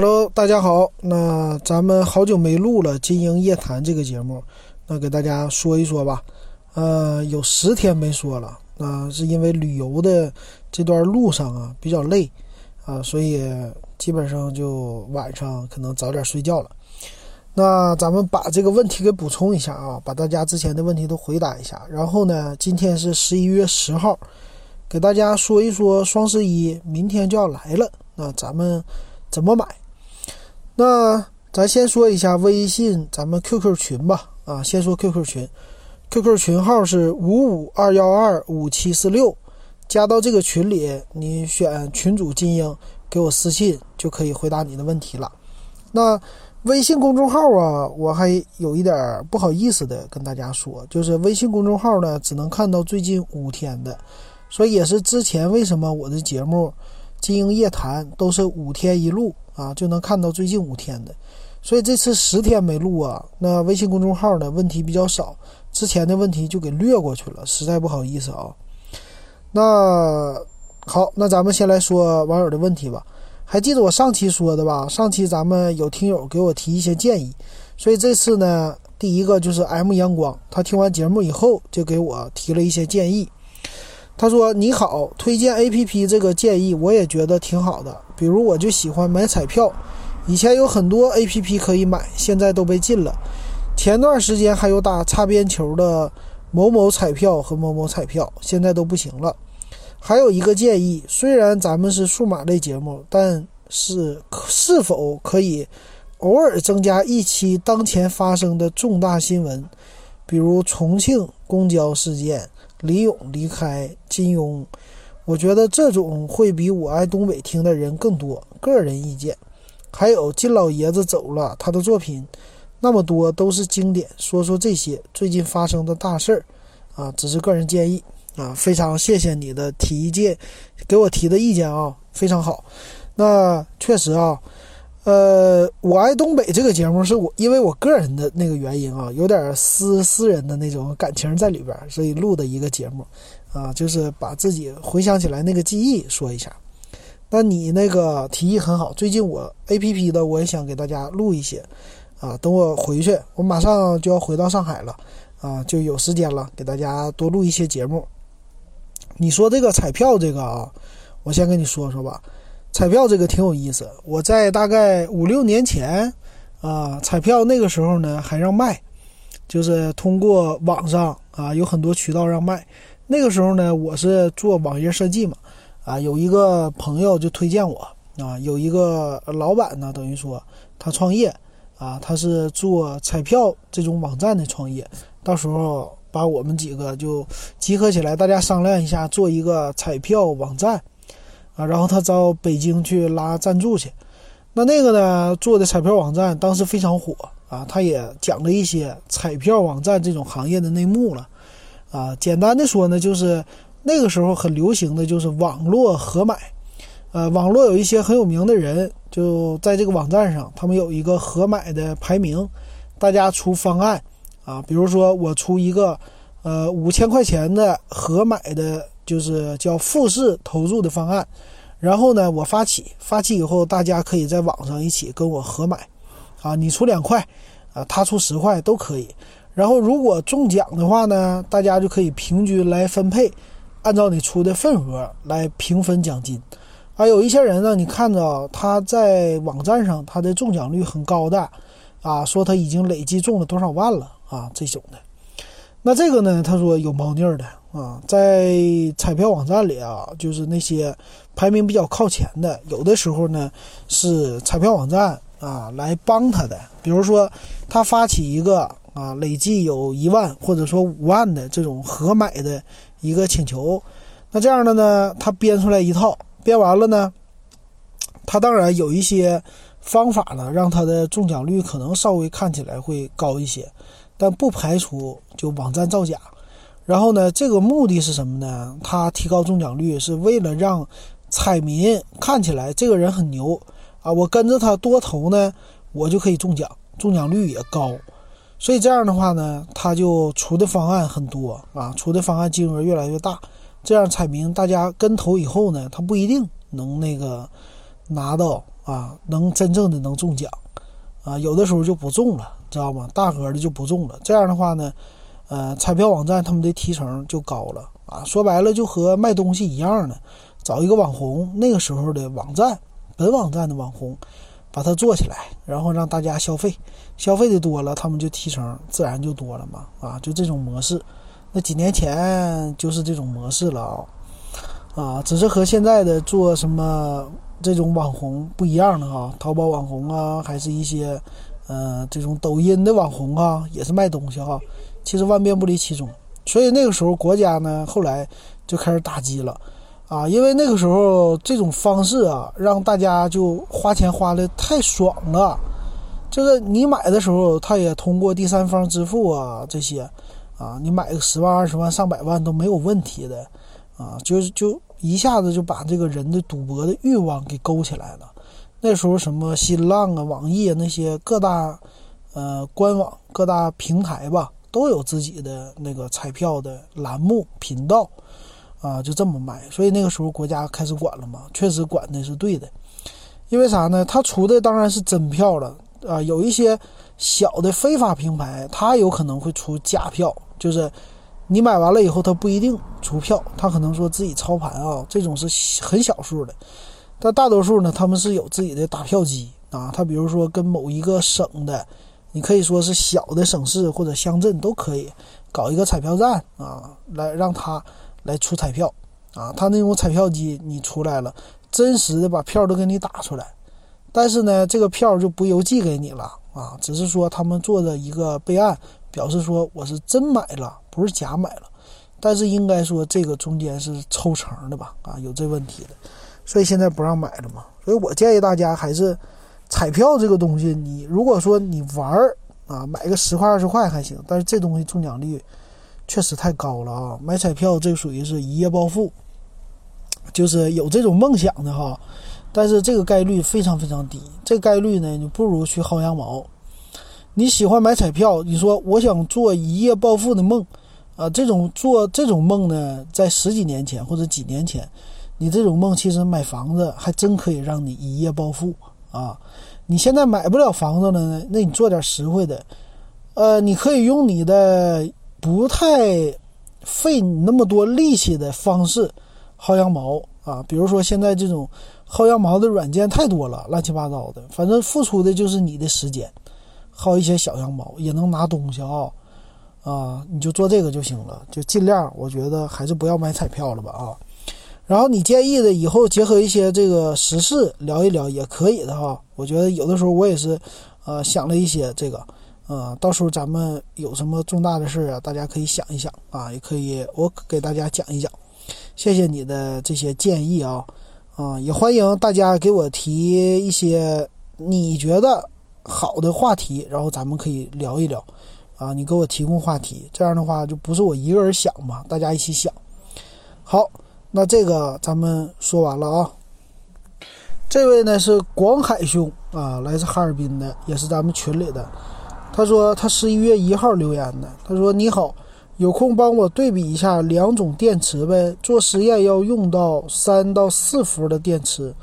Hello，大家好。那咱们好久没录了《金鹰夜谈》这个节目，那给大家说一说吧。呃，有十天没说了，那是因为旅游的这段路上啊比较累啊，所以基本上就晚上可能早点睡觉了。那咱们把这个问题给补充一下啊，把大家之前的问题都回答一下。然后呢，今天是十一月十号，给大家说一说双十一明天就要来了，那咱们怎么买？那咱先说一下微信咱们 QQ 群吧。啊，先说 QQ 群，QQ 群号是五五二幺二五七四六，加到这个群里，你选群主金英，给我私信就可以回答你的问题了。那微信公众号啊，我还有一点不好意思的跟大家说，就是微信公众号呢只能看到最近五天的，所以也是之前为什么我的节目《金鹰夜谈》都是五天一录啊，就能看到最近五天的，所以这次十天没录啊，那微信公众号呢问题比较少，之前的问题就给略过去了，实在不好意思啊。那好，那咱们先来说网友的问题吧。还记得我上期说的吧？上期咱们有听友给我提一些建议，所以这次呢，第一个就是 M 阳光，他听完节目以后就给我提了一些建议。他说：“你好，推荐 APP 这个建议我也觉得挺好的。比如我就喜欢买彩票，以前有很多 APP 可以买，现在都被禁了。前段时间还有打擦边球的某某彩票和某某彩票，现在都不行了。”还有一个建议，虽然咱们是数码类节目，但是是否可以偶尔增加一期当前发生的重大新闻，比如重庆公交事件、李咏离开金庸？我觉得这种会比我爱东北听的人更多。个人意见。还有金老爷子走了，他的作品那么多都是经典，说说这些最近发生的大事儿啊，只是个人建议。啊，非常谢谢你的提建，给我提的意见啊，非常好。那确实啊，呃，我爱东北这个节目是我因为我个人的那个原因啊，有点私私人的那种感情在里边，所以录的一个节目啊，就是把自己回想起来那个记忆说一下。那你那个提议很好，最近我 A P P 的我也想给大家录一些啊，等我回去，我马上就要回到上海了啊，就有时间了，给大家多录一些节目。你说这个彩票这个啊，我先跟你说说吧。彩票这个挺有意思。我在大概五六年前啊，彩票那个时候呢还让卖，就是通过网上啊有很多渠道让卖。那个时候呢，我是做网页设计嘛，啊有一个朋友就推荐我啊，有一个老板呢，等于说他创业啊，他是做彩票这种网站的创业，到时候。把我们几个就集合起来，大家商量一下，做一个彩票网站，啊，然后他找北京去拉赞助去。那那个呢，做的彩票网站当时非常火啊，他也讲了一些彩票网站这种行业的内幕了，啊，简单的说呢，就是那个时候很流行的就是网络合买，呃，网络有一些很有名的人就在这个网站上，他们有一个合买的排名，大家出方案。啊，比如说我出一个，呃，五千块钱的合买的，就是叫复式投入的方案，然后呢，我发起，发起以后，大家可以在网上一起跟我合买，啊，你出两块，啊，他出十块都可以。然后如果中奖的话呢，大家就可以平均来分配，按照你出的份额来平分奖金。啊，有一些人呢，你看着他在网站上他的中奖率很高的，啊，说他已经累计中了多少万了。啊，这种的，那这个呢？他说有猫腻的啊，在彩票网站里啊，就是那些排名比较靠前的，有的时候呢是彩票网站啊来帮他的。比如说他发起一个啊，累计有一万或者说五万的这种合买的一个请求，那这样的呢，他编出来一套，编完了呢，他当然有一些方法呢，让他的中奖率可能稍微看起来会高一些。但不排除就网站造假，然后呢，这个目的是什么呢？他提高中奖率是为了让彩民看起来这个人很牛啊，我跟着他多投呢，我就可以中奖，中奖率也高。所以这样的话呢，他就出的方案很多啊，出的方案金额越来越大，这样彩民大家跟投以后呢，他不一定能那个拿到啊，能真正的能中奖啊，有的时候就不中了，知道吗？大额的就不中了。这样的话呢，呃，彩票网站他们的提成就高了啊。说白了，就和卖东西一样的，找一个网红，那个时候的网站，本网站的网红，把它做起来，然后让大家消费，消费的多了，他们就提成自然就多了嘛。啊，就这种模式。那几年前就是这种模式了啊，啊，只是和现在的做什么这种网红不一样的哈，淘宝网红啊，还是一些，呃，这种抖音的网红啊，也是卖东西哈，其实万变不离其宗。所以那个时候国家呢，后来就开始打击了，啊，因为那个时候这种方式啊，让大家就花钱花的太爽了，这个你买的时候，他也通过第三方支付啊这些。啊，你买个十万、二十万、上百万都没有问题的，啊，就就一下子就把这个人的赌博的欲望给勾起来了。那时候什么新浪啊、网易啊那些各大呃官网、各大平台吧，都有自己的那个彩票的栏目频道，啊，就这么卖。所以那个时候国家开始管了嘛，确实管的是对的。因为啥呢？他出的当然是真票了啊，有一些小的非法平台，他有可能会出假票。就是你买完了以后，他不一定出票，他可能说自己操盘啊，这种是很小数的。但大多数呢，他们是有自己的打票机啊。他比如说跟某一个省的，你可以说是小的省市或者乡镇都可以搞一个彩票站啊，来让他来出彩票啊。他那种彩票机你出来了，真实的把票都给你打出来，但是呢，这个票就不邮寄给你了啊，只是说他们做的一个备案。表示说我是真买了，不是假买了，但是应该说这个中间是抽成的吧？啊，有这问题的，所以现在不让买了嘛。所以我建议大家还是彩票这个东西，你如果说你玩儿啊，买个十块二十块还行，但是这东西中奖率确实太高了啊！买彩票这属于是一夜暴富，就是有这种梦想的哈，但是这个概率非常非常低，这概率呢，你不如去薅羊毛。你喜欢买彩票？你说我想做一夜暴富的梦，啊，这种做这种梦呢，在十几年前或者几年前，你这种梦其实买房子还真可以让你一夜暴富啊！你现在买不了房子了呢，那你做点实惠的，呃，你可以用你的不太费你那么多力气的方式薅羊毛啊，比如说现在这种薅羊毛的软件太多了，乱七八糟的，反正付出的就是你的时间。薅一些小羊毛也能拿东西啊，啊，你就做这个就行了，就尽量，我觉得还是不要买彩票了吧啊。然后你建议的以后结合一些这个时事聊一聊也可以的哈。我觉得有的时候我也是，呃，想了一些这个，呃，到时候咱们有什么重大的事啊，大家可以想一想啊，也可以我给大家讲一讲。谢谢你的这些建议啊，啊，也欢迎大家给我提一些你觉得。好的话题，然后咱们可以聊一聊，啊，你给我提供话题，这样的话就不是我一个人想嘛，大家一起想。好，那这个咱们说完了啊。这位呢是广海兄啊，来自哈尔滨的，也是咱们群里的。他说他十一月一号留言的，他说你好，有空帮我对比一下两种电池呗，做实验要用到三到四伏的电池，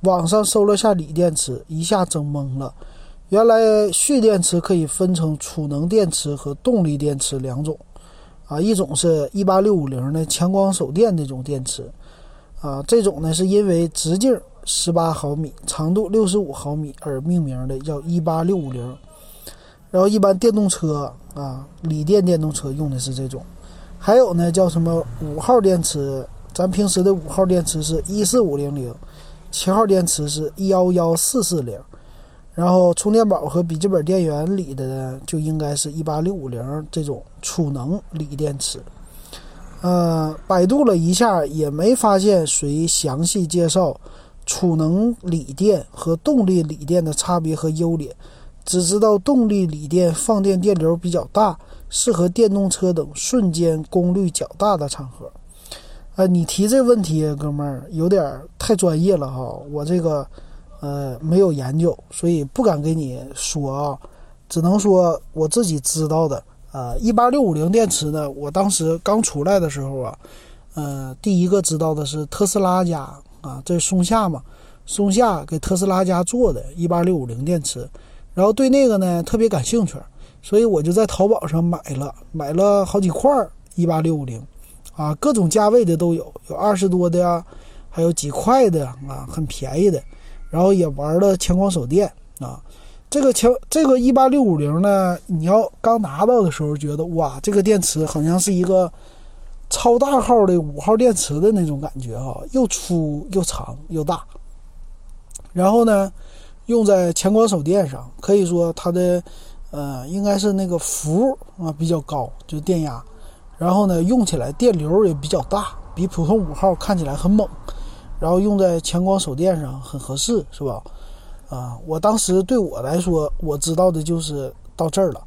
网上搜了下锂电池，一下整懵了。原来蓄电池可以分成储能电池和动力电池两种，啊，一种是一八六五零的强光手电那种电池，啊，这种呢是因为直径十八毫米、长度六十五毫米而命名的，叫一八六五零。然后一般电动车啊，锂电电动车用的是这种。还有呢，叫什么五号电池？咱平时的五号电池是一四五零零，七号电池是幺幺四四零。然后充电宝和笔记本电源里的呢，就应该是一八六五零这种储能锂电池。呃，百度了一下，也没发现谁详细介绍储能锂电和动力锂电的差别和优劣，只知道动力锂电放电电流比较大，适合电动车等瞬间功率较大的场合。呃，你提这问题，哥们儿有点太专业了哈，我这个。呃，没有研究，所以不敢给你说啊，只能说我自己知道的。呃，一八六五零电池呢，我当时刚出来的时候啊，呃，第一个知道的是特斯拉家啊，这松下嘛，松下给特斯拉家做的18650电池，然后对那个呢特别感兴趣，所以我就在淘宝上买了，买了好几块18650，啊，各种价位的都有，有二十多的呀，还有几块的啊，很便宜的，然后也玩了强光手电啊。这个强这个18650呢，你要刚拿到的时候觉得哇，这个电池好像是一个。超大号的五号电池的那种感觉哈，又粗又长又大。然后呢，用在强光手电上，可以说它的呃应该是那个伏啊比较高，就电压。然后呢，用起来电流也比较大，比普通五号看起来很猛。然后用在强光手电上很合适，是吧？啊，我当时对我来说，我知道的就是到这儿了。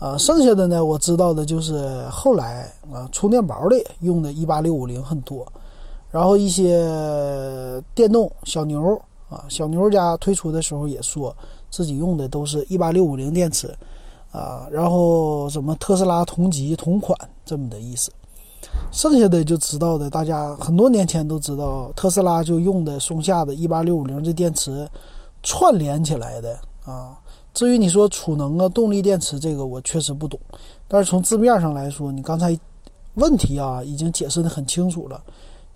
啊，剩下的呢，我知道的就是后来啊，充电宝里用的18650很多，然后一些电动小牛啊，小牛家推出的时候也说自己用的都是一八六五零电池啊，然后什么特斯拉同级同款这么的意思，剩下的就知道的，大家很多年前都知道，特斯拉就用的松下的一八六五零这电池串联起来的啊。至于你说储能啊、动力电池这个，我确实不懂。但是从字面上来说，你刚才问题啊已经解释的很清楚了。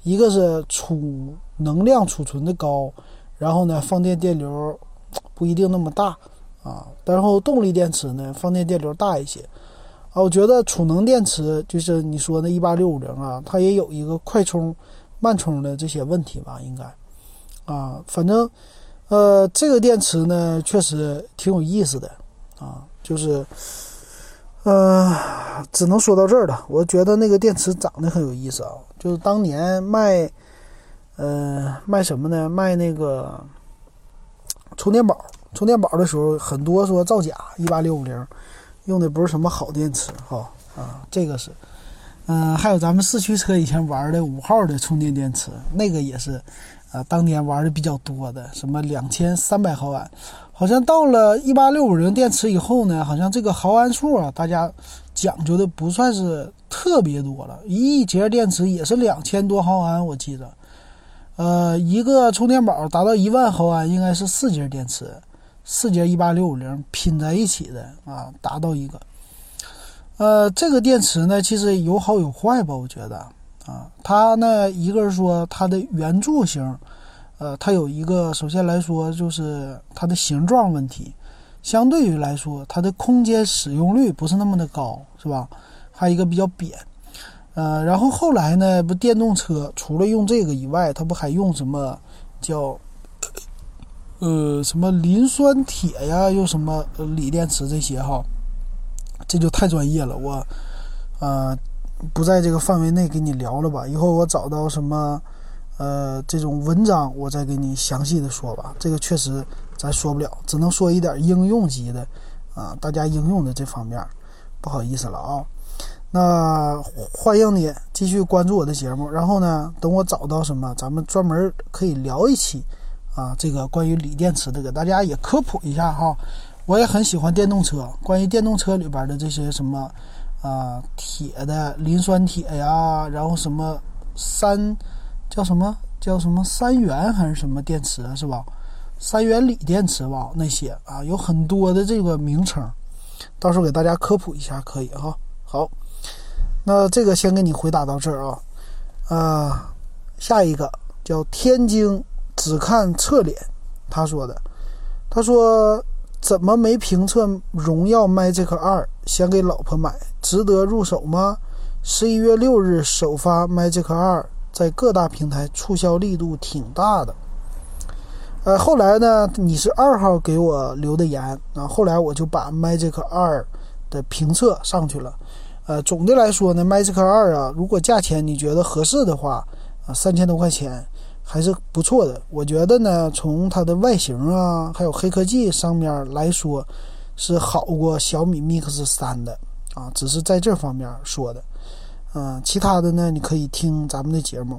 一个是储能量储存的高，然后呢放电电流不一定那么大啊。然后动力电池呢放电电流大一些啊。我觉得储能电池就是你说的一八六五零啊，它也有一个快充、慢充的这些问题吧？应该啊，反正。呃，这个电池呢，确实挺有意思的啊，就是，呃，只能说到这儿了。我觉得那个电池长得很有意思啊，就是当年卖，呃，卖什么呢？卖那个充电宝，充电宝的时候，很多说造假，一八六五零用的不是什么好电池哈啊，这个是，嗯，还有咱们四驱车以前玩的五号的充电电池，那个也是。啊，当年玩的比较多的，什么两千三百毫安，好像到了一八六五零电池以后呢，好像这个毫安数啊，大家讲究的不算是特别多了。一节电池也是两千多毫安，我记得，呃，一个充电宝达到一万毫安，应该是四节电池，四节一八六五零拼在一起的啊，达到一个。呃，这个电池呢，其实有好有坏吧，我觉得。啊，它呢，一个是说它的圆柱形，呃，它有一个，首先来说就是它的形状问题，相对于来说，它的空间使用率不是那么的高，是吧？还有一个比较扁，呃，然后后来呢，不电动车除了用这个以外，它不还用什么叫，呃，什么磷酸铁呀，又什么锂电池这些哈，这就太专业了，我，呃。不在这个范围内给你聊了吧，以后我找到什么，呃，这种文章，我再给你详细的说吧。这个确实咱说不了，只能说一点应用级的，啊，大家应用的这方面，不好意思了啊。那欢迎你继续关注我的节目，然后呢，等我找到什么，咱们专门可以聊一期，啊，这个关于锂电池的，给大家也科普一下哈。我也很喜欢电动车，关于电动车里边的这些什么。啊，铁的磷酸铁呀，然后什么三叫什么叫什么三元还是什么电池是吧？三元锂电池吧，那些啊有很多的这个名称，到时候给大家科普一下可以哈。好，那这个先给你回答到这儿啊。啊，下一个叫天津只看侧脸，他说的，他说。怎么没评测荣耀 Magic 二？想给老婆买，值得入手吗？十一月六日首发 Magic 二，在各大平台促销力度挺大的。呃，后来呢，你是二号给我留的言啊，后来我就把 Magic 二的评测上去了。呃，总的来说呢，Magic 二啊，如果价钱你觉得合适的话，啊，三千多块钱。还是不错的，我觉得呢，从它的外形啊，还有黑科技上面来说，是好过小米 Mix 三的啊，只是在这方面说的，嗯，其他的呢，你可以听咱们的节目。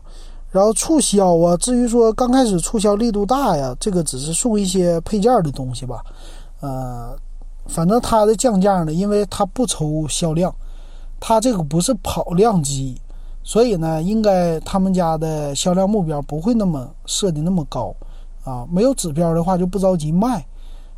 然后促销啊，至于说刚开始促销力度大呀，这个只是送一些配件的东西吧，呃，反正它的降价呢，因为它不愁销量，它这个不是跑量机。所以呢，应该他们家的销量目标不会那么设的那么高，啊，没有指标的话就不着急卖，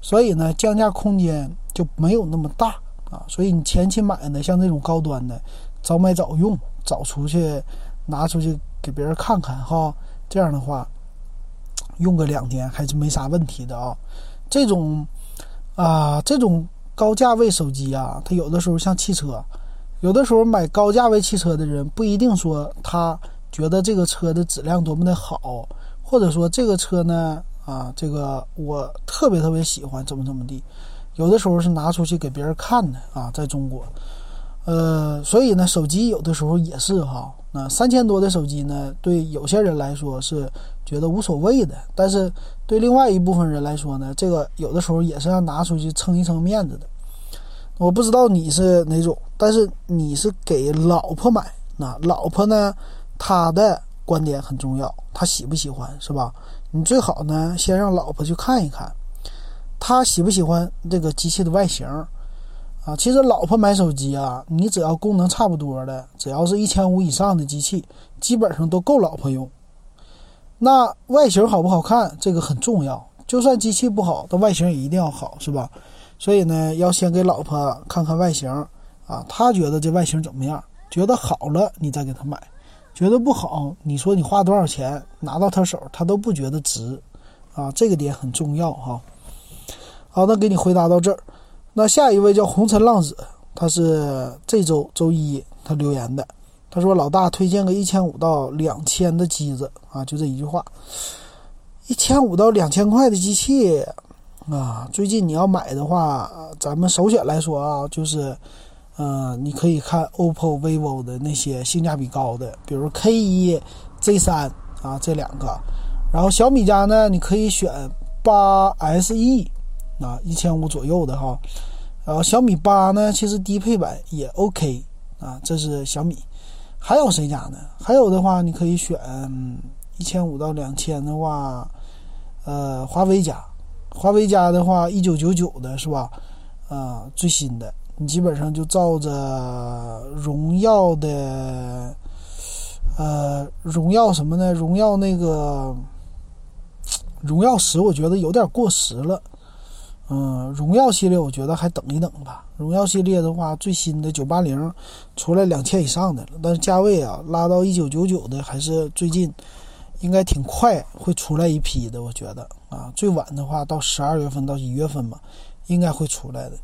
所以呢，降价空间就没有那么大啊。所以你前期买呢，像这种高端的，早买早用，早出去拿出去给别人看看哈，这样的话用个两天还是没啥问题的啊。这种啊，这种高价位手机啊，它有的时候像汽车，有的时候买高价位汽车的人不一定说他觉得这个车的质量多么的好。或者说这个车呢，啊，这个我特别特别喜欢，怎么怎么地，有的时候是拿出去给别人看的啊，在中国，呃，所以呢，手机有的时候也是哈，那三千多的手机呢，对有些人来说是觉得无所谓的，但是对另外一部分人来说呢，这个有的时候也是要拿出去撑一撑面子的。我不知道你是哪种，但是你是给老婆买，那老婆呢，她的。观点很重要，他喜不喜欢是吧？你最好呢，先让老婆去看一看，他喜不喜欢这个机器的外形啊？其实老婆买手机啊，你只要功能差不多的，只要是一千五以上的机器，基本上都够老婆用。那外形好不好看，这个很重要。就算机器不好，但外形也一定要好，是吧？所以呢，要先给老婆看看外形啊，她觉得这外形怎么样？觉得好了，你再给她买。觉得不好，你说你花多少钱拿到他手，他都不觉得值，啊，这个点很重要哈。好，那给你回答到这儿。那下一位叫红尘浪子，他是这周周一他留言的，他说：“老大推荐个一千五到两千的机子啊，就这一句话。一千五到两千块的机器啊，最近你要买的话，咱们首选来说啊，就是。”嗯，你可以看 OPPO、vivo 的那些性价比高的，比如 K 一、Z 三啊这两个。然后小米家呢，你可以选八 SE 啊，一千五左右的哈。然后小米八呢，其实低配版也 OK 啊，这是小米。还有谁家呢？还有的话，你可以选一千五到两千的话，呃，华为家，华为家的话一九九九的是吧？啊，最新的。你基本上就照着荣耀的，呃，荣耀什么呢？荣耀那个荣耀十，我觉得有点过时了。嗯，荣耀系列我觉得还等一等吧。荣耀系列的话，最新的九八零出来两千以上的了，但是价位啊拉到一九九九的，还是最近应该挺快会出来一批的。我觉得啊，最晚的话到十二月份到一月份吧，应该会出来的。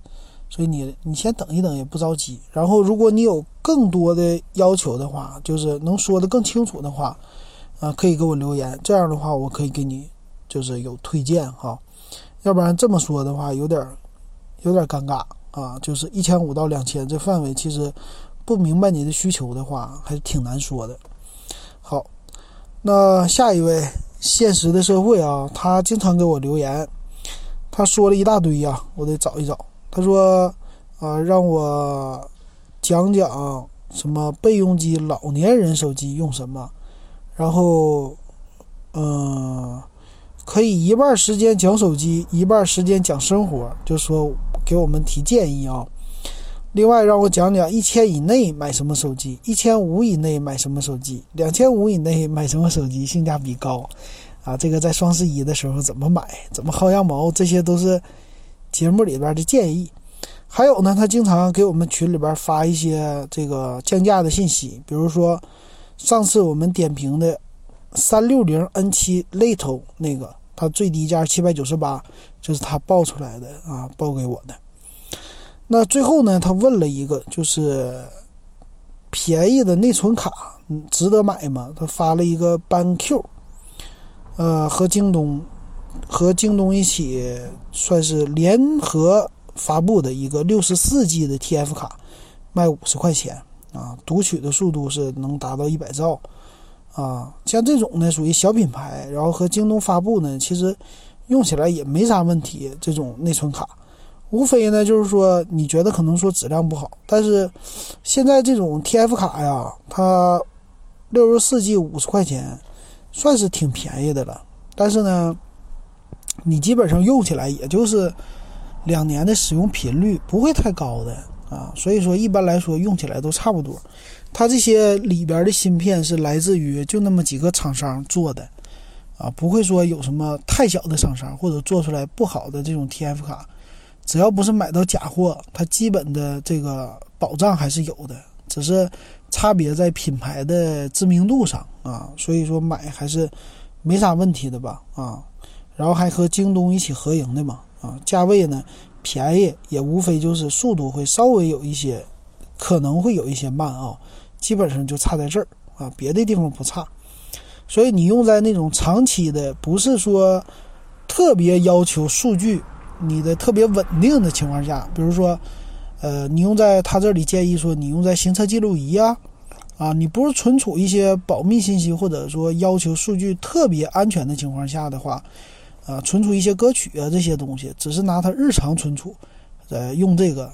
所以你你先等一等也不着急，然后如果你有更多的要求的话，就是能说的更清楚的话，啊，可以给我留言，这样的话我可以给你就是有推荐哈，要不然这么说的话有点有点尴尬啊，就是一千五到两千这范围，其实不明白你的需求的话还是挺难说的。那下一位现实的社会啊，他经常给我留言，他说了一大堆呀，我得找一找。他说：“啊，让我讲讲什么备用机，老年人手机用什么，然后，嗯，可以一半时间讲手机，一半时间讲生活，就说给我们提建议啊。另外，让我讲讲一千以内买什么手机，一千五以内买什么手机，两千五以内买什么手机性价比高，啊，这个在双十一的时候怎么买，怎么薅羊毛，这些都是。”节目里边的建议，还有呢，他经常给我们群里边发一些这个降价的信息，比如说上次我们点评的三六零 N 七 Lite 那个，它最低价七百九十八，就是他报出来的啊，报给我的。那最后呢，他问了一个，就是便宜的内存卡，值得买吗？他发了一个班 Q，呃，和京东。和京东一起算是联合发布的一个六十四 G 的 TF 卡，卖五十块钱啊，读取的速度是能达到一百兆啊。像这种呢，属于小品牌，然后和京东发布呢，其实用起来也没啥问题。这种内存卡，无非呢就是说你觉得可能说质量不好，但是现在这种 TF 卡呀，它六十四 G 五十块钱，算是挺便宜的了。但是呢。你基本上用起来也就是两年的使用频率，不会太高的啊，所以说一般来说用起来都差不多。它这些里边的芯片是来自于就那么几个厂商做的，啊，不会说有什么太小的厂商或者做出来不好的这种 TF 卡，只要不是买到假货，它基本的这个保障还是有的，只是差别在品牌的知名度上啊，所以说买还是没啥问题的吧啊，然后还和京东一起合营的嘛啊，价位呢便宜，也无非就是速度会稍微有一些，可能会有一些慢啊，基本上就差在这儿啊，别的地方不差。所以你用在那种长期的，不是说特别要求数据你的特别稳定的情况下，比如说，呃，你用在他这里建议说你用在行车记录仪啊，啊，你不是存储一些保密信息或者说要求数据特别安全的情况下的话，啊，存储一些歌曲啊这些东西，只是拿它日常存储，呃，用这个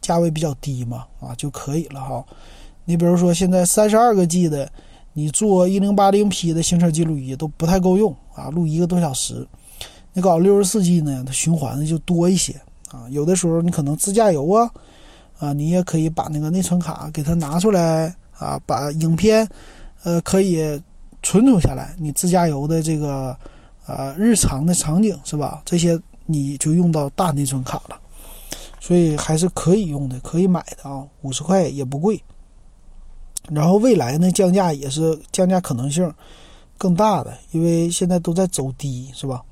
价位比较低嘛，啊就可以了哈。你比如说现在三十二个 G 的。你做一零八零 P 的行车记录仪都不太够用啊，录一个多小时。你搞六十四 G 呢，它循环的就多一些啊。有的时候你可能自驾游啊，啊，你也可以把那个内存卡给它拿出来啊，把影片呃可以存储下来。你自驾游的这个呃日常的场景是吧？这些你就用到大内存卡了，所以还是可以用的，可以买的啊，五十块也不贵。然后未来呢，降价也是降价可能性更大的，因为现在都在走低，是吧？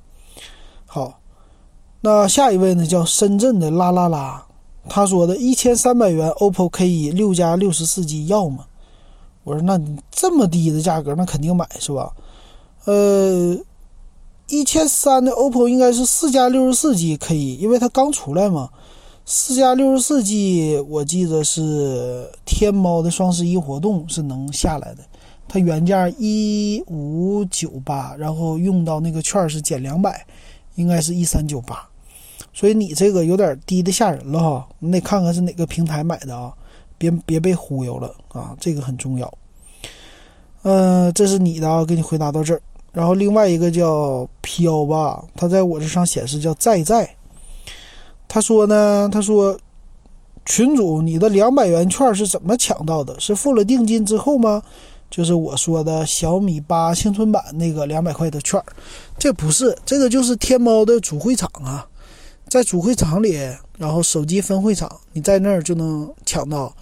好，那下一位呢，叫深圳的啦啦啦，他说的一千三百元 OPPO K1 六加六十四 G 要吗？我说那你这么低的价格，那肯定买是吧？呃，一千三的 OPPO 应该是四加六十四 G 可以，因为它刚出来嘛。四加六十四 G，我记得是天猫的双十一活动是能下来的，它原价一五九八，然后用到那个券是减两百，应该是一三九八，所以你这个有点低的吓人了哈，你得看看是哪个平台买的啊，别别被忽悠了啊，这个很重要。嗯，这是你的啊，给你回答到这儿，然后另外一个叫飘吧，它在我这上显示叫在在。他说呢，他说，群主，你的两百元券是怎么抢到的？是付了定金之后吗？就是我说的小米八青春版那个两百块的券儿，这不是，这个就是天猫的主会场啊，在主会场里，然后手机分会场，你在那儿就能抢到，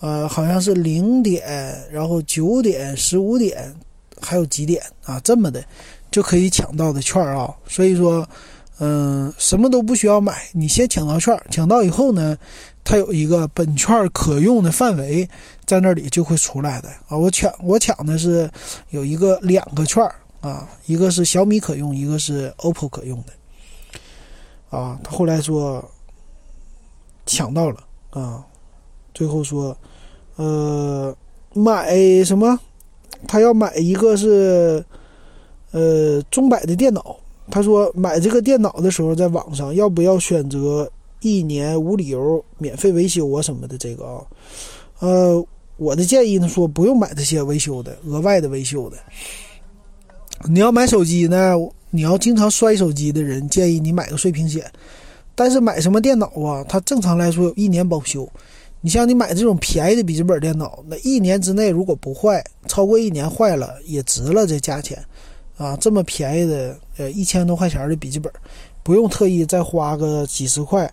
呃，好像是零点，然后九点、十五点，还有几点啊，这么的就可以抢到的券儿啊，所以说。嗯，什么都不需要买，你先抢到券儿，抢到以后呢，它有一个本券可用的范围，在那里就会出来的啊。我抢我抢的是有一个两个券啊，一个是小米可用，一个是 OPPO 可用的啊。他后来说抢到了啊，最后说呃买什么？他要买一个是呃中百的电脑。他说买这个电脑的时候，在网上要不要选择一年无理由免费维修啊什么的？这个啊，呃，我的建议呢，说不用买这些维修的，额外的维修的。你要买手机呢，你要经常摔手机的人，建议你买个碎屏险。但是买什么电脑啊？它正常来说有一年保修。你像你买这种便宜的笔记本电脑，那一年之内如果不坏，超过一年坏了也值了这价钱。啊，这么便宜的，呃，一千多块钱的笔记本，不用特意再花个几十块，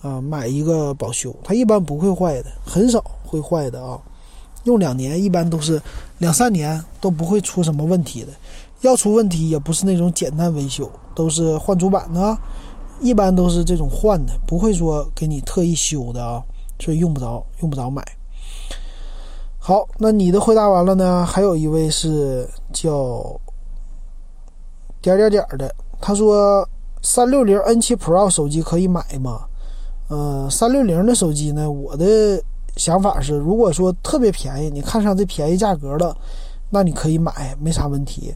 啊，买一个保修，它一般不会坏的，很少会坏的啊。用两年，一般都是两三年都不会出什么问题的。要出问题，也不是那种简单维修，都是换主板呢，一般都是这种换的，不会说给你特意修的啊，所以用不着，用不着买。好，那你的回答完了呢？还有一位是叫。点点点的，他说三六零 N 七 Pro 手机可以买吗？呃，三六零的手机呢，我的想法是，如果说特别便宜，你看上这便宜价格了，那你可以买，没啥问题。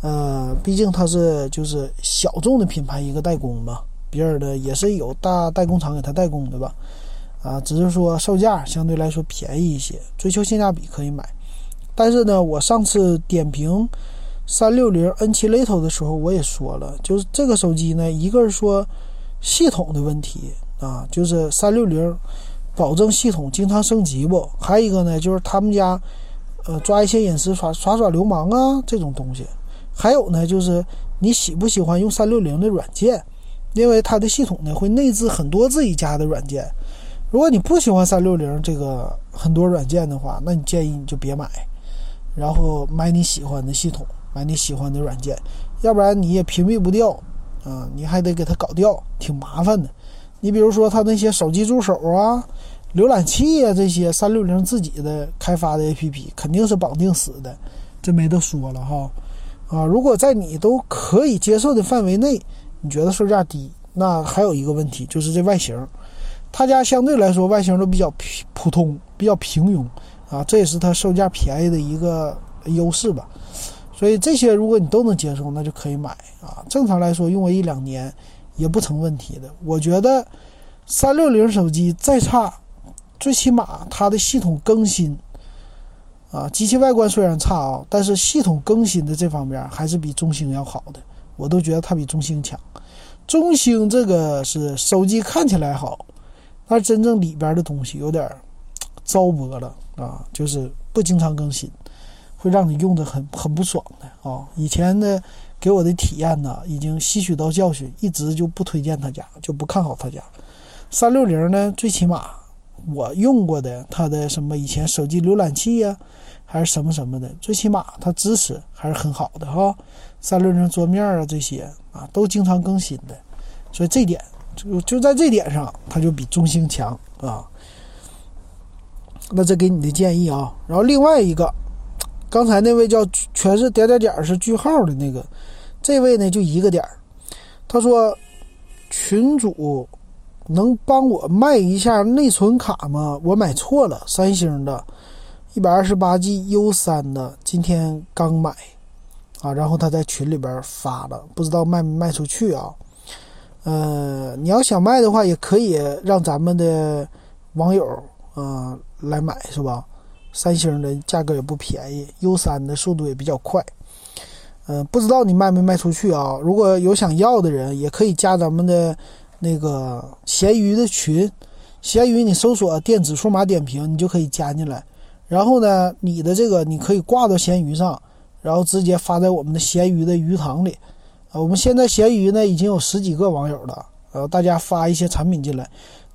呃，毕竟它是就是小众的品牌一个代工嘛，别人的也是有大代工厂给他代工的吧？啊，只是说售价相对来说便宜一些，追求性价比可以买。但是呢，我上次点评。三六零 N 七 Lite 的时候，我也说了，就是这个手机呢，一个是说系统的问题啊，就是三六零保证系统经常升级不？还有一个呢，就是他们家呃抓一些隐私耍耍耍流氓啊这种东西，还有呢，就是你喜不喜欢用三六零的软件？因为它的系统呢会内置很多自己家的软件。如果你不喜欢三六零这个很多软件的话，那你建议你就别买，然后买你喜欢的系统，买你喜欢的软件，要不然你也屏蔽不掉啊，你还得给它搞掉，挺麻烦的。你比如说它那些手机助手啊、浏览器啊这些，三六零自己的开发的 APP 肯定是绑定死的，这没得说了哈。啊，如果在你都可以接受的范围内，你觉得售价低，那还有一个问题就是这外形。他家相对来说外形都比较普普通，比较平庸啊，这也是它售价便宜的一个优势吧。所以这些如果你都能接受，那就可以买啊。正常来说用个一两年也不成问题的。我觉得三六零手机再差，最起码它的系统更新啊，机器外观虽然差啊，但是系统更新的这方面还是比中兴要好的。我都觉得它比中兴强。中兴这个是手机看起来好。但真正里边的东西有点糟粕了啊，就是不经常更新，会让你用的很很不爽的啊。以前呢给我的体验呢，已经吸取到教训，一直就不推荐他家，就不看好他家。三六零呢，最起码我用过的它的什么以前手机浏览器呀，还是什么什么的，最起码它支持还是很好的哈。三六零桌面啊这些啊都经常更新的，所以这点。就就在这点上，它就比中兴强啊。那这给你的建议啊。然后另外一个，刚才那位叫全是点点点是句号的那个，这位呢就一个点儿。他说：“群主能帮我卖一下内存卡吗？我买错了，三星的，一百二十八 G U 三的，今天刚买啊。然后他在群里边发了，不知道卖没卖出去啊。”呃，你要想卖的话，也可以让咱们的网友呃来买，是吧？三星的价格也不便宜，U 三的速度也比较快。嗯，不知道你卖没卖出去啊？如果有想要的人，也可以加咱们的那个闲鱼的群。闲鱼你搜索“电子数码点评”，你就可以加进来。然后呢，你的这个你可以挂到闲鱼上，然后直接发在我们的闲鱼的鱼塘里。啊，我们现在闲鱼呢已经有十几个网友了，呃，大家发一些产品进来，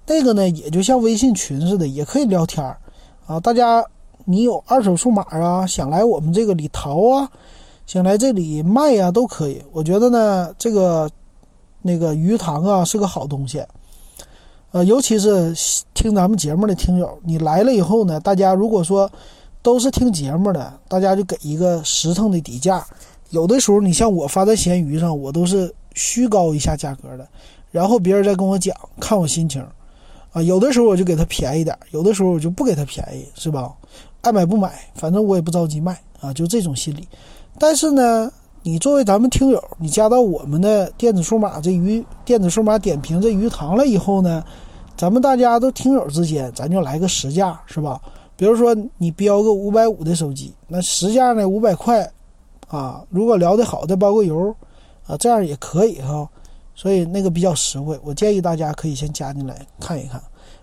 那个呢也就像微信群似的，也可以聊天儿，啊，大家你有二手数码啊，想来我们这个里淘啊，想来这里卖呀，都可以。我觉得呢，这个那个鱼塘啊是个好东西，呃，尤其是听咱们节目的听友，你来了以后呢，大家如果说都是听节目的，大家就给一个实诚的底价。有的时候，你像我发在闲鱼上，我都是虚高一下价格的，然后别人再跟我讲，看我心情，啊，有的时候我就给他便宜点，有的时候我就不给他便宜，是吧？爱买不买，反正我也不着急卖啊，就这种心理。但是呢，你作为咱们听友，你加到我们的电子数码这鱼电子数码点评这鱼塘了以后呢，咱们大家都听友之间，咱就来个实价，是吧？比如说你标个五百五的手机，那实价呢五百块。啊，如果聊得好，再包个邮，啊，这样也可以哈。所以那个比较实惠，我建议大家可以先加进来看一看，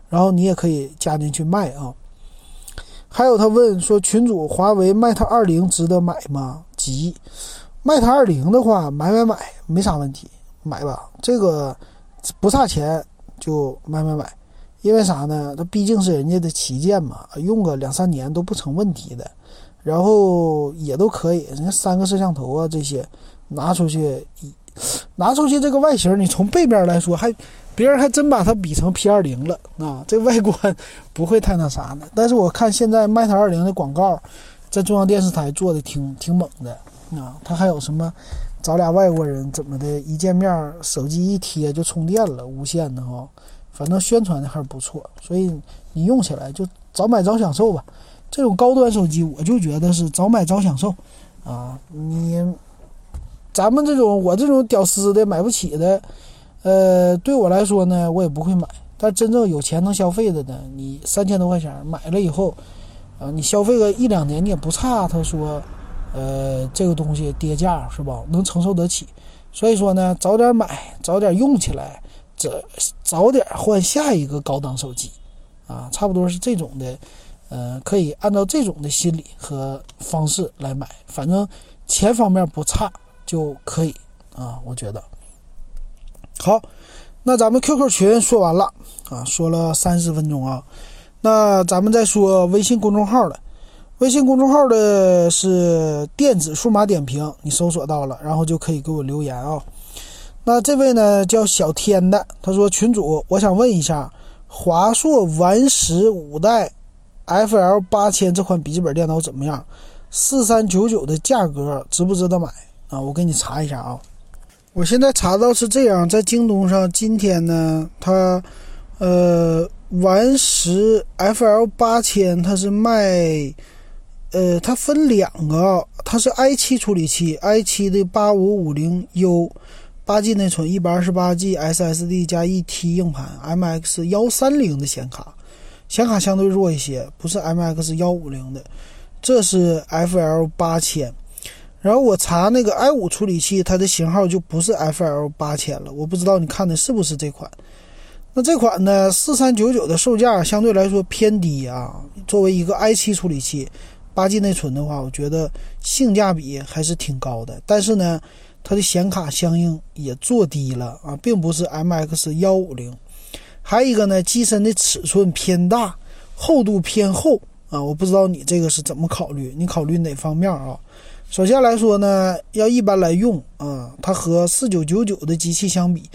然后你也可以加进去卖啊。还有他问说，群主华为 Mate 二零值得买吗？急，Mate 二零的话，买买买，没啥问题，买吧。这个不差钱就买买买，因为啥呢？它毕竟是人家的旗舰嘛，用个两三年都不成问题的。然后也都可以，人家三个摄像头啊，这些拿出去，拿出去这个外形，你从背面来说，还别人还真把它比成 P 二零了啊，这外观 不会太那啥的。但是我看现在 Mate 二零的广告，在中央电视台做的挺挺猛的啊，它还有什么找俩外国人怎么的，一见面手机一贴就充电了，无线的哈，反正宣传的还是不错，所以你用起来就早买早享受吧。这种高端手机，我就觉得是早买早享受，啊，你，咱们这种我这种屌丝的买不起的，呃，对我来说呢，我也不会买。但真正有钱能消费的呢，你三千多块钱买了以后，啊，你消费个一两年你也不差。他说，呃，这个东西跌价是吧？能承受得起。所以说呢，早点买，早点用起来，这早点换下一个高档手机，啊，差不多是这种的。呃，可以按照这种的心理和方式来买，反正钱方面不差就可以啊，我觉得。好，那咱们 QQ 群说完了啊，说了三十分钟啊，那咱们再说微信公众号了。微信公众号的是电子数码点评，你搜索到了，然后就可以给我留言啊。那这位呢叫小天的，他说群主，我想问一下，华硕顽石五代 FL 八千这款笔记本电脑怎么样？四三九九的价格值不值得买啊？我给你查一下啊。我现在查到是这样，在京东上今天呢，它呃顽石 FL 八千它是卖。呃，它分两个，它是 i 七处理器，i 七的八五五零 U，八 G 内存，一百二十八 G SSD 加一 T 硬盘，MX 幺三零的显卡，显卡相对弱一些，不是 MX 幺五零的，这是 FL 八千。然后我查那个 i 五处理器，它的型号就不是 FL 八千了，我不知道你看的是不是这款。那这款呢，四三九九的售价相对来说偏低啊，作为一个 i 七处理器。八 G 内存的话，我觉得性价比还是挺高的。但是呢，它的显卡相应也做低了啊，并不是 MX 幺五零。还有一个呢，机身的尺寸偏大，厚度偏厚啊。我不知道你这个是怎么考虑？你考虑哪方面啊？首先来说呢，要一般来用啊，它和四九九九的机器相比，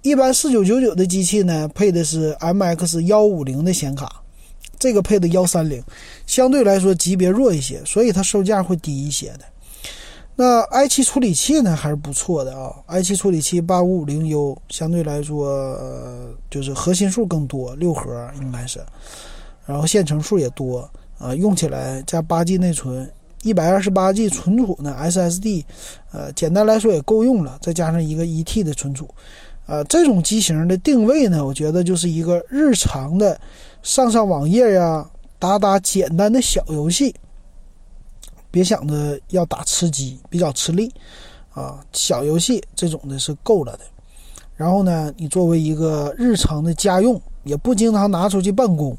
一般四九九九的机器呢，配的是 MX 幺五零的显卡。这个配的幺三零，相对来说级别弱一些，所以它售价会低一些的。那 i 七处理器呢还是不错的啊，i 七处理器八五五零 U 相对来说就是核心数更多，六核应该是，然后线程数也多啊，用起来加八 G 内存，一百二十八 G 存储呢 SSD，呃，简单来说也够用了，再加上一个一 T 的存储，呃，这种机型的定位呢，我觉得就是一个日常的。上上网页呀，打打简单的小游戏，别想着要打吃鸡，比较吃力啊。小游戏这种的是够了的。然后呢，你作为一个日常的家用，也不经常拿出去办公，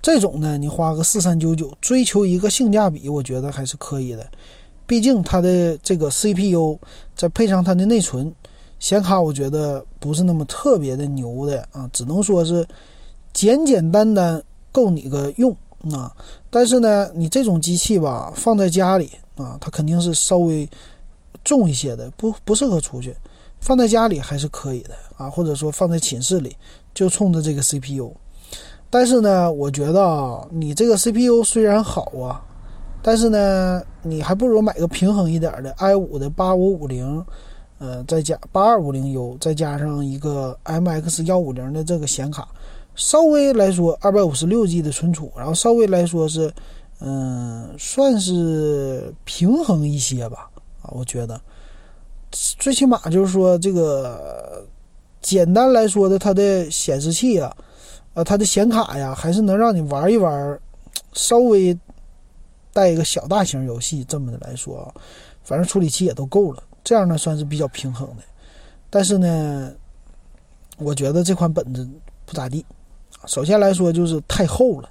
这种呢，你花个四三九九，追求一个性价比，我觉得还是可以的。毕竟它的这个 CPU 再配上它的内存显卡，我觉得不是那么特别的牛的啊，只能说是。简简单单够你个用啊！但是呢，你这种机器吧，放在家里啊，它肯定是稍微重一些的，不不适合出去。放在家里还是可以的啊，或者说放在寝室里，就冲着这个 CPU。但是呢，我觉得啊，你这个 CPU 虽然好啊，但是呢，你还不如买个平衡一点的 i 五的八五五零，呃，再加八二五零 U，再加上一个 MX 幺五零的这个显卡。稍微来说，二百五十六 G 的存储，然后稍微来说是，嗯，算是平衡一些吧。啊，我觉得，最起码就是说这个，简单来说的，它的显示器啊，啊，它的显卡呀，还是能让你玩一玩，稍微带一个小大型游戏这么的来说啊，反正处理器也都够了，这样呢算是比较平衡的。但是呢，我觉得这款本子不咋地。首先来说就是太厚了，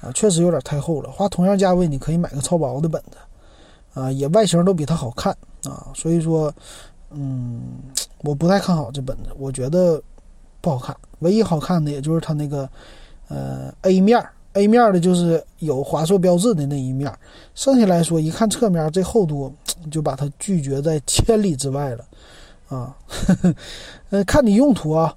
啊，确实有点太厚了。花同样价位，你可以买个超薄的本子，啊，也外形都比它好看啊。所以说，嗯，我不太看好这本子，我觉得不好看。唯一好看的也就是它那个，呃，A 面，A 面的就是有华硕标志的那一面，剩下来说一看侧面这厚度，就把它拒绝在千里之外了，啊，呵 呵呃，看你用途啊。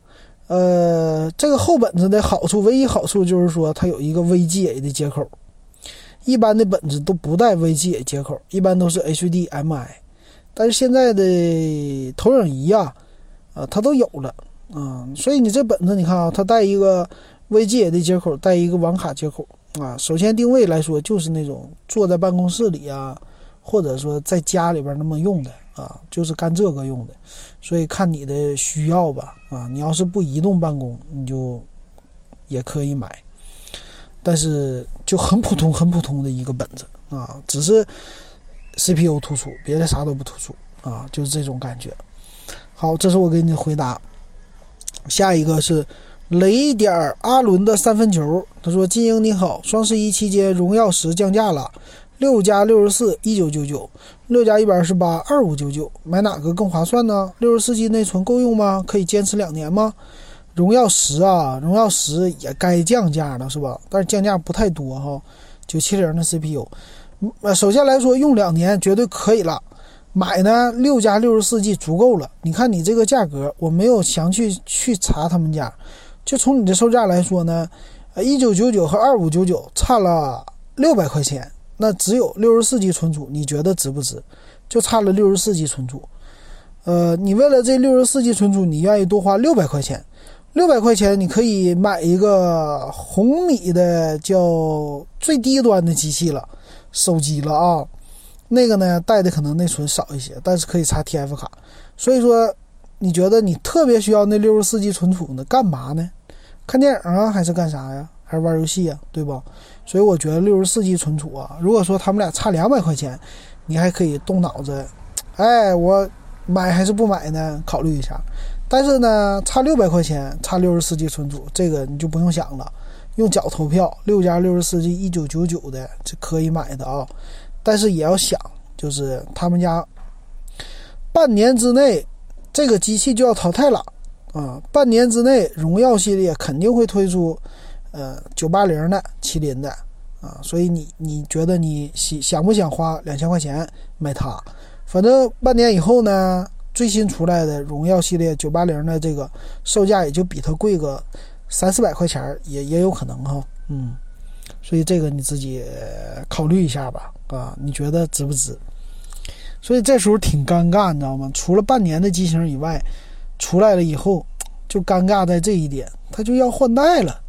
呃，这个厚本子的好处，唯一好处就是说它有一个 VGA 的接口，一般的本子都不带 VGA 接口，一般都是 HDMI。但是现在的投影仪啊，啊，它都有了啊，所以你这本子你看啊，它带一个 VGA 的接口，带一个网卡接口啊。首先定位来说，就是那种坐在办公室里啊，或者说在家里边那么用的。啊，就是干这个用的，所以看你的需要吧。啊，你要是不移动办公，你就也可以买，但是就很普通、很普通的一个本子啊，只是 CPU 突出，别的啥都不突出啊，就是这种感觉。好，这是我给你的回答。下一个是雷点阿伦的三分球，他说：“金英你好，双十一期间荣耀十降价了。”六加六十四一九九九，六加一百二十八二五九九，买哪个更划算呢？六十四 G 内存够用吗？可以坚持两年吗？荣耀十啊，荣耀十也该降价了，是吧？但是降价不太多哈，九七零的 CPU，呃，首先来说用两年绝对可以了。买呢六加六十四 G 足够了。你看你这个价格，我没有详去去查他们家，就从你的售价来说呢。呃，一九九九和二五九九差了六百块钱，那只有六十四 G 存储，你觉得值不值？就差了六十四 G 存储。呃，你为了这六十四 G 存储，你愿意多花六百块钱？六百块钱你可以买一个红米的叫最低端的机器了，手机了啊。那个呢带的可能内存少一些，但是可以插 TF 卡。所以说，你觉得你特别需要那六十四 G 存储呢？干嘛呢？看电影啊，还是干啥呀？还是玩游戏呀？对吧？所以我觉得六十四 G 存储啊，如果说他们俩差两百块钱，你还可以动脑子，哎，我买还是不买呢？考虑一下。但是呢，差六百块钱，差六十四 G 存储，这个你就不用想了，用脚投票，六加六十四 G 一九九九的，这可以买的啊。但是也要想，就是他们家半年之内这个机器就要淘汰了。啊，半年之内，荣耀系列肯定会推出，呃，九八零的麒麟的啊，所以你你觉得你想想不想花两千块钱买它？反正半年以后呢，最新出来的荣耀系列九八零的这个售价也就比它贵个三四百块钱，也也有可能哈。嗯，所以这个你自己考虑一下吧。啊，你觉得值不值？所以这时候挺尴尬，你知道吗？除了半年的机型以外。出来了以后，就尴尬在这一点，他就要换代了。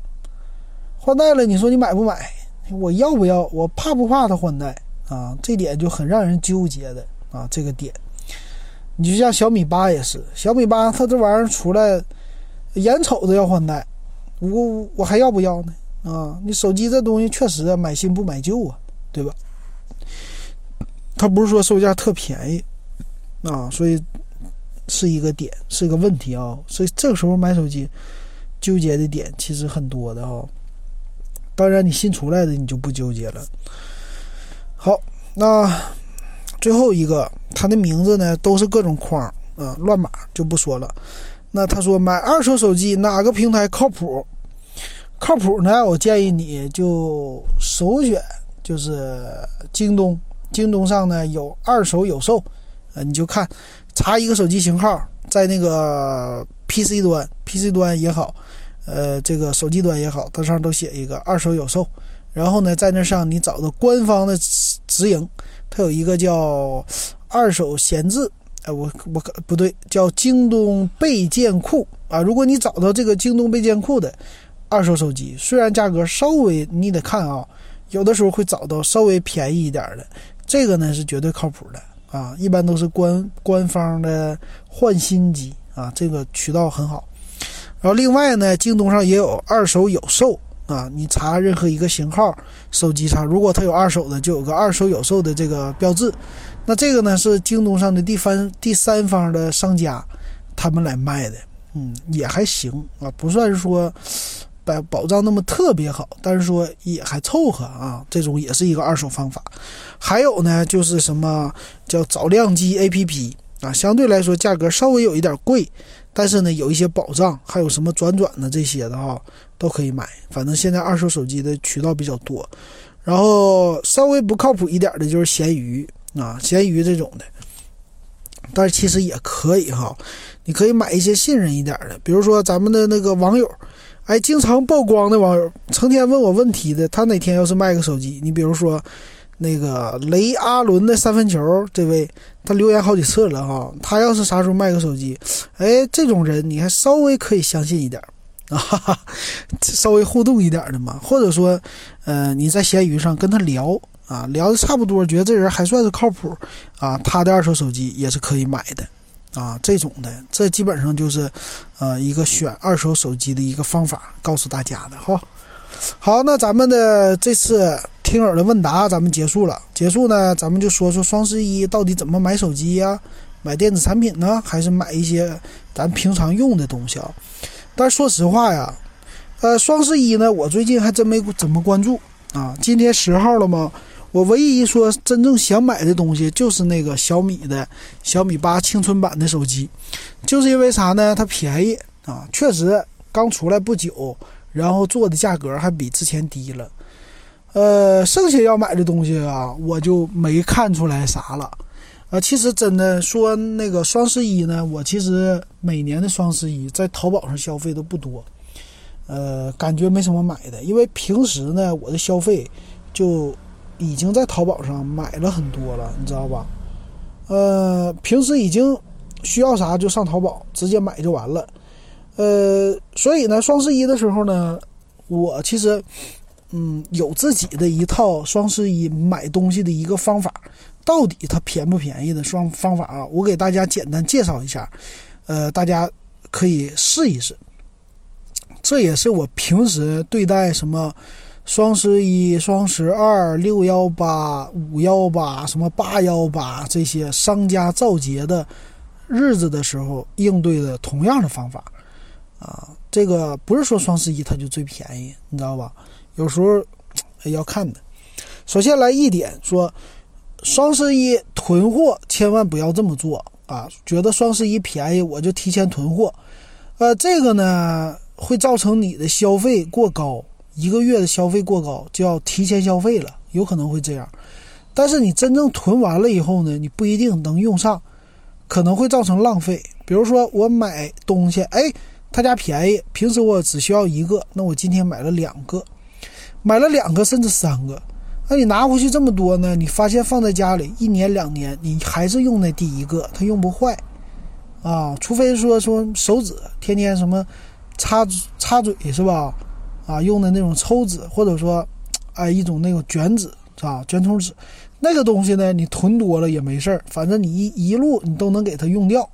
换代了，你说你买不买？我要不要？我怕不怕他换代啊？这点就很让人纠结的啊。这个点，你就像小米八也是，小米八它这玩意儿出来，眼瞅着要换代，我我还要不要呢？啊，你手机这东西确实买新不买旧啊，对吧？它不是说售价特便宜啊，所以。是一个点，是个问题啊，所以这个时候买手机纠结的点其实很多的啊。当然，你新出来的你就不纠结了。好，那最后一个，它的名字呢都是各种框啊，乱码就不说了。那他说买二手手机哪个平台靠谱？靠谱呢？我建议你就首选就是京东，京东上呢有二手有售，呃，你就看。查一个手机型号，在那个 PC 端，PC 端也好，呃，这个手机端也好，它上都写一个二手有售。然后呢，在那上你找到官方的直营，它有一个叫二手闲置，哎，我我不对，叫京东备件库啊。如果你找到这个京东备件库的二手手机，虽然价格稍微你得看啊，有的时候会找到稍微便宜一点的，这个呢是绝对靠谱的。啊，一般都是官官方的换新机啊，这个渠道很好。然后另外呢，京东上也有二手有售啊，你查任何一个型号手机上，如果它有二手的，就有个二手有售的这个标志。那这个呢是京东上的第三第三方的商家他们来卖的，嗯，也还行啊，不算是说。保保障那么特别好，但是说也还凑合啊，这种也是一个二手方法。还有呢，就是什么叫找靓机 APP 啊，相对来说价格稍微有一点贵，但是呢有一些保障，还有什么转转的这些的哈，都可以买。反正现在二手手机的渠道比较多。然后稍微不靠谱一点的就是闲鱼啊，闲鱼这种的，但是其实也可以哈，你可以买一些信任一点的，比如说咱们的那个网友。哎，经常曝光的网友，成天问我问题的，他哪天要是卖个手机，你比如说，那个雷阿伦的三分球这位，他留言好几次了哈，他要是啥时候卖个手机，哎，这种人你还稍微可以相信一点啊，哈哈稍微互动一点的嘛，或者说，呃，你在闲鱼上跟他聊啊，聊的差不多，觉得这人还算是靠谱啊，他的二手手机也是可以买的。啊，这种的，这基本上就是，呃，一个选二手手机的一个方法，告诉大家的哈。好，那咱们的这次听友的问答咱们结束了。结束呢，咱们就说说双十一到底怎么买手机呀？买电子产品呢，还是买一些咱平常用的东西啊？但说实话呀，呃，双十一呢，我最近还真没怎么关注啊。今天十号了吗？我唯一说真正想买的东西就是那个小米的小米八青春版的手机，就是因为啥呢？它便宜啊，确实刚出来不久，然后做的价格还比之前低了。呃，剩下要买的东西啊，我就没看出来啥了。啊，其实真的说那个双十一呢，我其实每年的双十一在淘宝上消费都不多，呃，感觉没什么买的，因为平时呢我的消费就已经在淘宝上买了很多了，你知道吧？呃，平时已经需要啥就上淘宝直接买就完了，呃，所以呢，双十一的时候呢，我其实嗯有自己的一套双十一买东西的一个方法。到底它便不便宜的双方法啊？我给大家简单介绍一下，呃，大家可以试一试。这也是我平时对待什么双十一、双十二、六幺八、五幺八、什么八幺八这些商家造节的日子的时候应对的同样的方法啊。这个不是说双十一它就最便宜，你知道吧？有时候要看的。首先来一点说。双十一囤货千万不要这么做啊！觉得双十一便宜，我就提前囤货，呃，这个呢会造成你的消费过高，一个月的消费过高就要提前消费了，有可能会这样。但是你真正囤完了以后呢，你不一定能用上，可能会造成浪费。比如说我买东西，哎，他家便宜，平时我只需要一个，那我今天买了两个，买了两个甚至三个。那你拿回去这么多呢？你发现放在家里一年两年，你还是用那第一个，它用不坏，啊，除非说说手指天天什么擦擦嘴是吧？啊，用的那种抽纸，或者说，哎，一种那种卷纸是吧？卷筒纸，那个东西呢，你囤多了也没事儿，反正你一一路你都能给它用掉。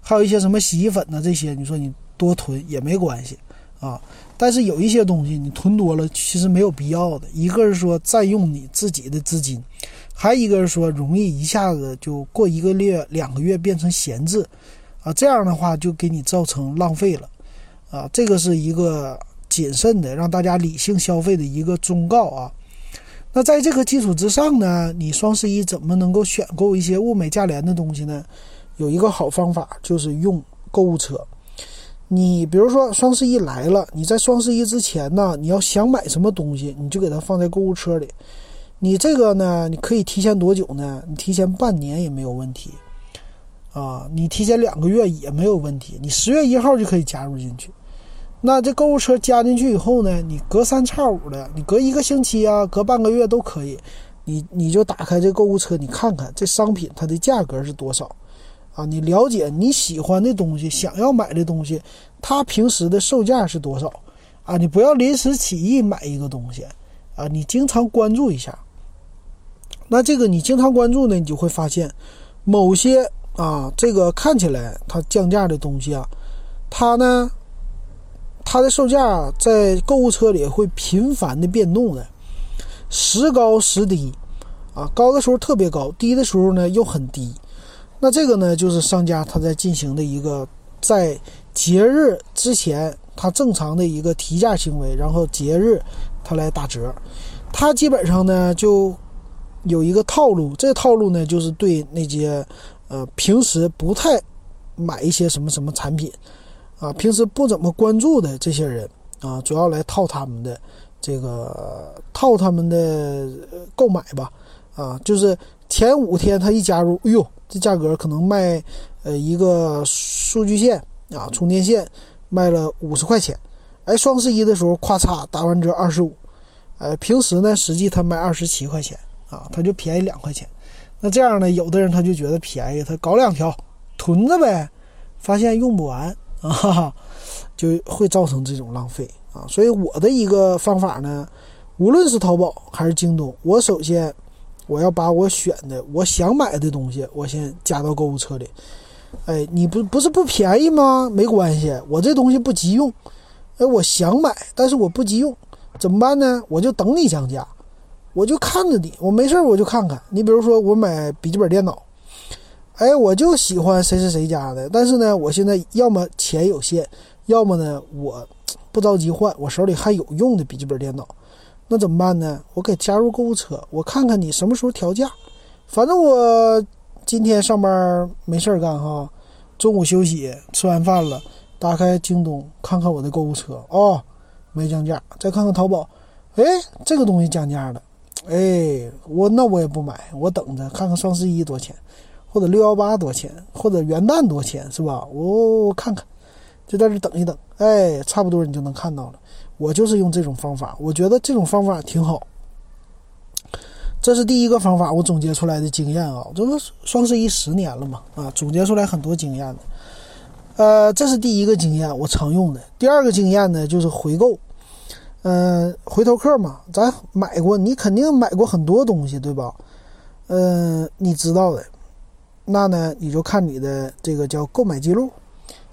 还有一些什么洗衣粉呢？这些你说你多囤也没关系，啊。但是有一些东西你囤多了，其实没有必要的。一个是说占用你自己的资金，还一个是说容易一下子就过一个月、两个月变成闲置，啊，这样的话就给你造成浪费了，啊，这个是一个谨慎的让大家理性消费的一个忠告啊。那在这个基础之上呢，你双十一怎么能够选购一些物美价廉的东西呢？有一个好方法就是用购物车。你比如说双十一来了，你在双十一之前呢，你要想买什么东西，你就给它放在购物车里。你这个呢，你可以提前多久呢？你提前半年也没有问题，啊，你提前两个月也没有问题。你十月一号就可以加入进去。那这购物车加进去以后呢，你隔三差五的，你隔一个星期啊，隔半个月都可以，你你就打开这购物车，你看看这商品它的价格是多少。啊，你了解你喜欢的东西，想要买的东西，它平时的售价是多少？啊，你不要临时起意买一个东西，啊，你经常关注一下。那这个你经常关注呢，你就会发现，某些啊，这个看起来它降价的东西啊，它呢，它的售价在购物车里会频繁的变动的，时高时低，啊，高的时候特别高，低的时候呢又很低。那这个呢，就是商家他在进行的一个在节日之前他正常的一个提价行为，然后节日他来打折，他基本上呢就有一个套路，这套路呢就是对那些呃平时不太买一些什么什么产品。啊，平时不怎么关注的这些人啊，主要来套他们的这个套他们的购买吧啊，就是前五天他一加入，哎呦。这价格可能卖，呃，一个数据线啊，充电线卖了五十块钱，哎，双十一的时候，咔嚓打完折二十五，哎，平时呢，实际他卖二十七块钱啊，他就便宜两块钱。那这样呢，有的人他就觉得便宜，他搞两条囤着呗，发现用不完啊，就会造成这种浪费啊。所以我的一个方法呢，无论是淘宝还是京东，我首先。我要把我选的、我想买的东西，我先加到购物车里。哎，你不不是不便宜吗？没关系，我这东西不急用。哎，我想买，但是我不急用，怎么办呢？我就等你降价，我就看着你，我没事我就看看。你比如说，我买笔记本电脑，哎，我就喜欢谁谁谁家的，但是呢，我现在要么钱有限，要么呢，我不着急换，我手里还有用的笔记本电脑。那怎么办呢？我给加入购物车，我看看你什么时候调价。反正我今天上班没事儿干哈，中午休息吃完饭了，打开京东看看我的购物车哦，没降价。再看看淘宝，哎，这个东西降价了，哎，我那我也不买，我等着看看双十一多少钱，或者六幺八多钱，或者元旦多钱，是吧？我我看看。就在这等一等，哎，差不多你就能看到了。我就是用这种方法，我觉得这种方法挺好。这是第一个方法，我总结出来的经验啊。这不双十一十年了嘛，啊，总结出来很多经验的。呃，这是第一个经验，我常用的。第二个经验呢，就是回购，嗯，回头客嘛，咱买过，你肯定买过很多东西，对吧？嗯，你知道的，那呢，你就看你的这个叫购买记录。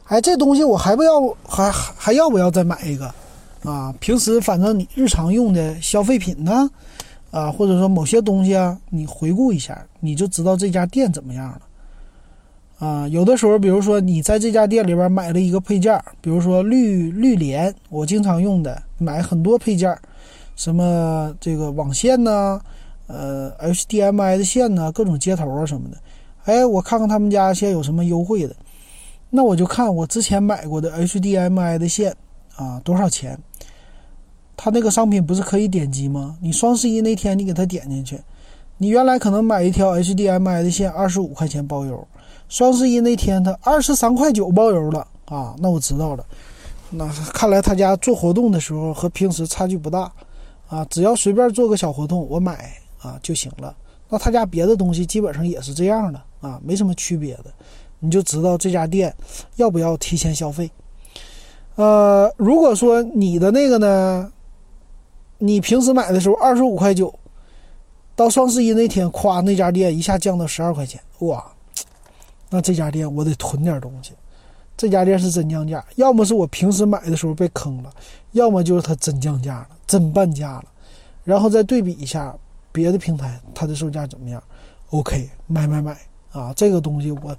哎，这东西我还不要，还还要不要再买一个？啊，平时反正你日常用的消费品呢，啊，或者说某些东西啊，你回顾一下，你就知道这家店怎么样了。啊，有的时候，比如说你在这家店里边买了一个配件，比如说绿绿联，我经常用的，买很多配件，什么这个网线呢，呃，HDMI 的线呢，各种接头啊什么的。哎，我看看他们家现在有什么优惠的。那我就看我之前买过的 HDMI 的线啊，多少钱？他那个商品不是可以点击吗？你双十一那天你给他点进去，你原来可能买一条 HDMI 的线二十五块钱包邮，双十一那天他二十三块九包邮了啊！那我知道了，那看来他家做活动的时候和平时差距不大啊，只要随便做个小活动我买啊就行了。那他家别的东西基本上也是这样的啊，没什么区别的。你就知道这家店要不要提前消费。呃，如果说你的那个呢，你平时买的时候二十五块九，到双十一那天，咵，那家店一下降到十二块钱，哇，那这家店我得囤点东西。这家店是真降价，要么是我平时买的时候被坑了，要么就是它真降价了，真半价了。然后再对比一下别的平台，它的售价怎么样？OK，买买买啊，这个东西我。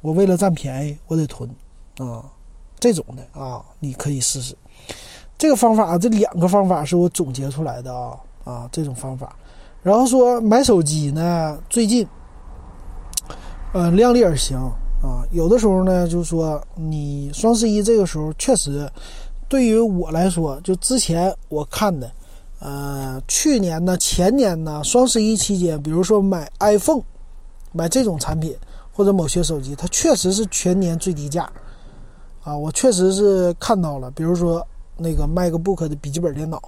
我为了占便宜，我得囤，啊，这种的啊，你可以试试。这个方法，这两个方法是我总结出来的啊啊，这种方法。然后说买手机呢，最近，呃，量力而行啊。有的时候呢，就是说你双十一这个时候确实，对于我来说，就之前我看的，呃，去年呢、前年呢，双十一期间，比如说买 iPhone，买这种产品。或者某些手机，它确实是全年最低价，啊，我确实是看到了。比如说那个 MacBook 的笔记本电脑，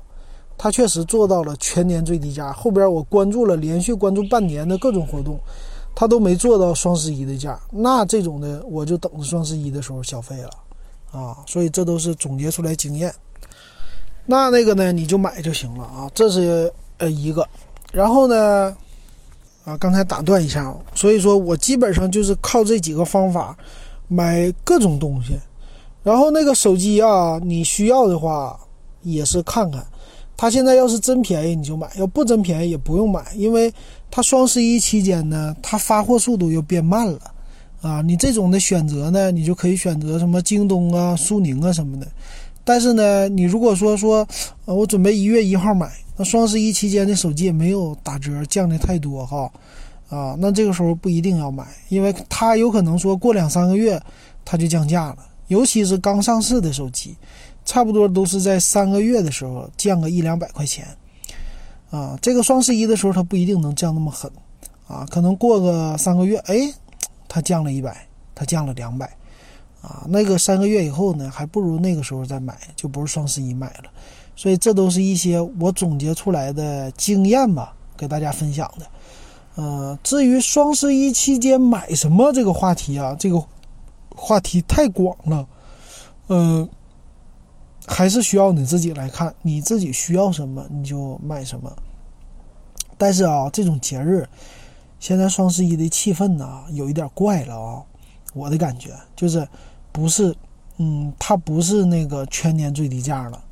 它确实做到了全年最低价。后边我关注了，连续关注半年的各种活动，它都没做到双十一的价。那这种的，我就等着双十一的时候消费了，啊，所以这都是总结出来经验。那那个呢，你就买就行了啊，这是呃一个，然后呢？啊，刚才打断一下，所以说我基本上就是靠这几个方法买各种东西。然后那个手机啊，你需要的话也是看看，它现在要是真便宜你就买，要不真便宜也不用买，因为它双十一期间呢，它发货速度又变慢了。啊，你这种的选择呢，你就可以选择什么京东啊、苏宁啊什么的。但是呢，你如果说说，呃，我准备一月一号买。那双十一期间的手机也没有打折降的太多哈，啊，那这个时候不一定要买，因为它有可能说过两三个月它就降价了，尤其是刚上市的手机，差不多都是在三个月的时候降个一两百块钱，啊，这个双十一的时候它不一定能降那么狠，啊，可能过个三个月，哎，它降了一百，它降了两百，啊，那个三个月以后呢，还不如那个时候再买，就不是双十一买了。所以这都是一些我总结出来的经验吧，给大家分享的。呃，至于双十一期间买什么这个话题啊，这个话题太广了，嗯，还是需要你自己来看，你自己需要什么你就买什么。但是啊，这种节日，现在双十一的气氛呢，有一点怪了啊，我的感觉就是不是，嗯，它不是那个全年最低价了。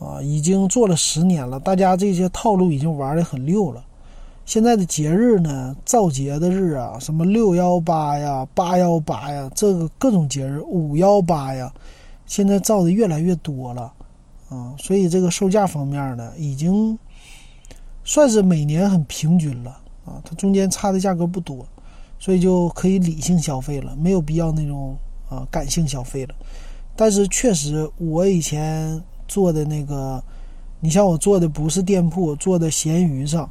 啊，已经做了十年了，大家这些套路已经玩的很溜了。现在的节日呢，造节的日啊，什么六幺八呀、八幺八呀，这个各种节日，五幺八呀，现在造的越来越多了啊。所以这个售价方面呢，已经算是每年很平均了啊，它中间差的价格不多，所以就可以理性消费了，没有必要那种啊感性消费了。但是确实，我以前做的那个，你像我做的不是店铺，做的闲鱼上，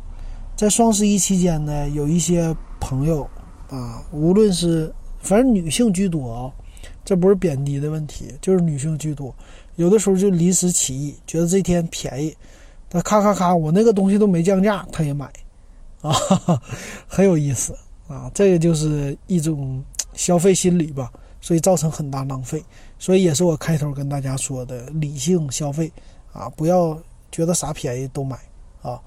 在双十一期间呢，有一些朋友啊，无论是反正女性居多啊，这不是贬低的问题，就是女性居多。有的时候就临时起意，觉得这天便宜，他咔咔咔，我那个东西都没降价，他也买，啊，很有意思啊，这个就是一种消费心理吧，所以造成很大浪费，所以也是我开头跟大家说的理性消费啊，不要觉得啥便宜都买啊。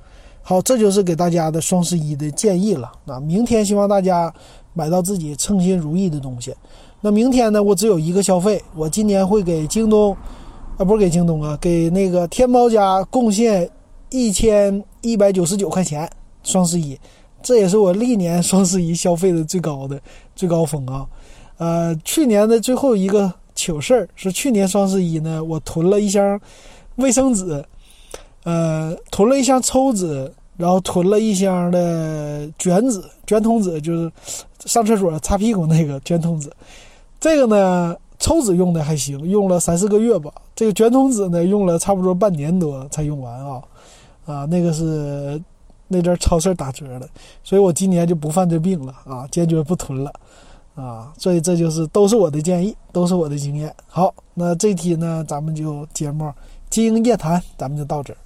好，这就是给大家的双十一的建议了。那明天希望大家买到自己称心如意的东西。那明天呢，我只有一个消费，我今年会给京东。啊，不是给京东啊，给那个天猫家贡献一千一百九十九块钱，双十一，这也是我历年双十一消费的最高的最高峰啊。呃，去年的最后一个糗事儿是去年双十一呢，我囤了一箱卫生纸，呃，囤了一箱抽纸，然后囤了一箱的卷纸、卷筒纸，就是上厕所擦屁股那个卷筒纸。这个呢。抽纸用的还行，用了三四个月吧。这个卷筒纸呢，用了差不多半年多才用完啊，啊，那个是那阵超市打折的，所以我今年就不犯这病了啊，坚决不囤了啊。所以这就是都是我的建议，都是我的经验。好，那这期呢，咱们就节目《经营夜谈》，咱们就到这儿。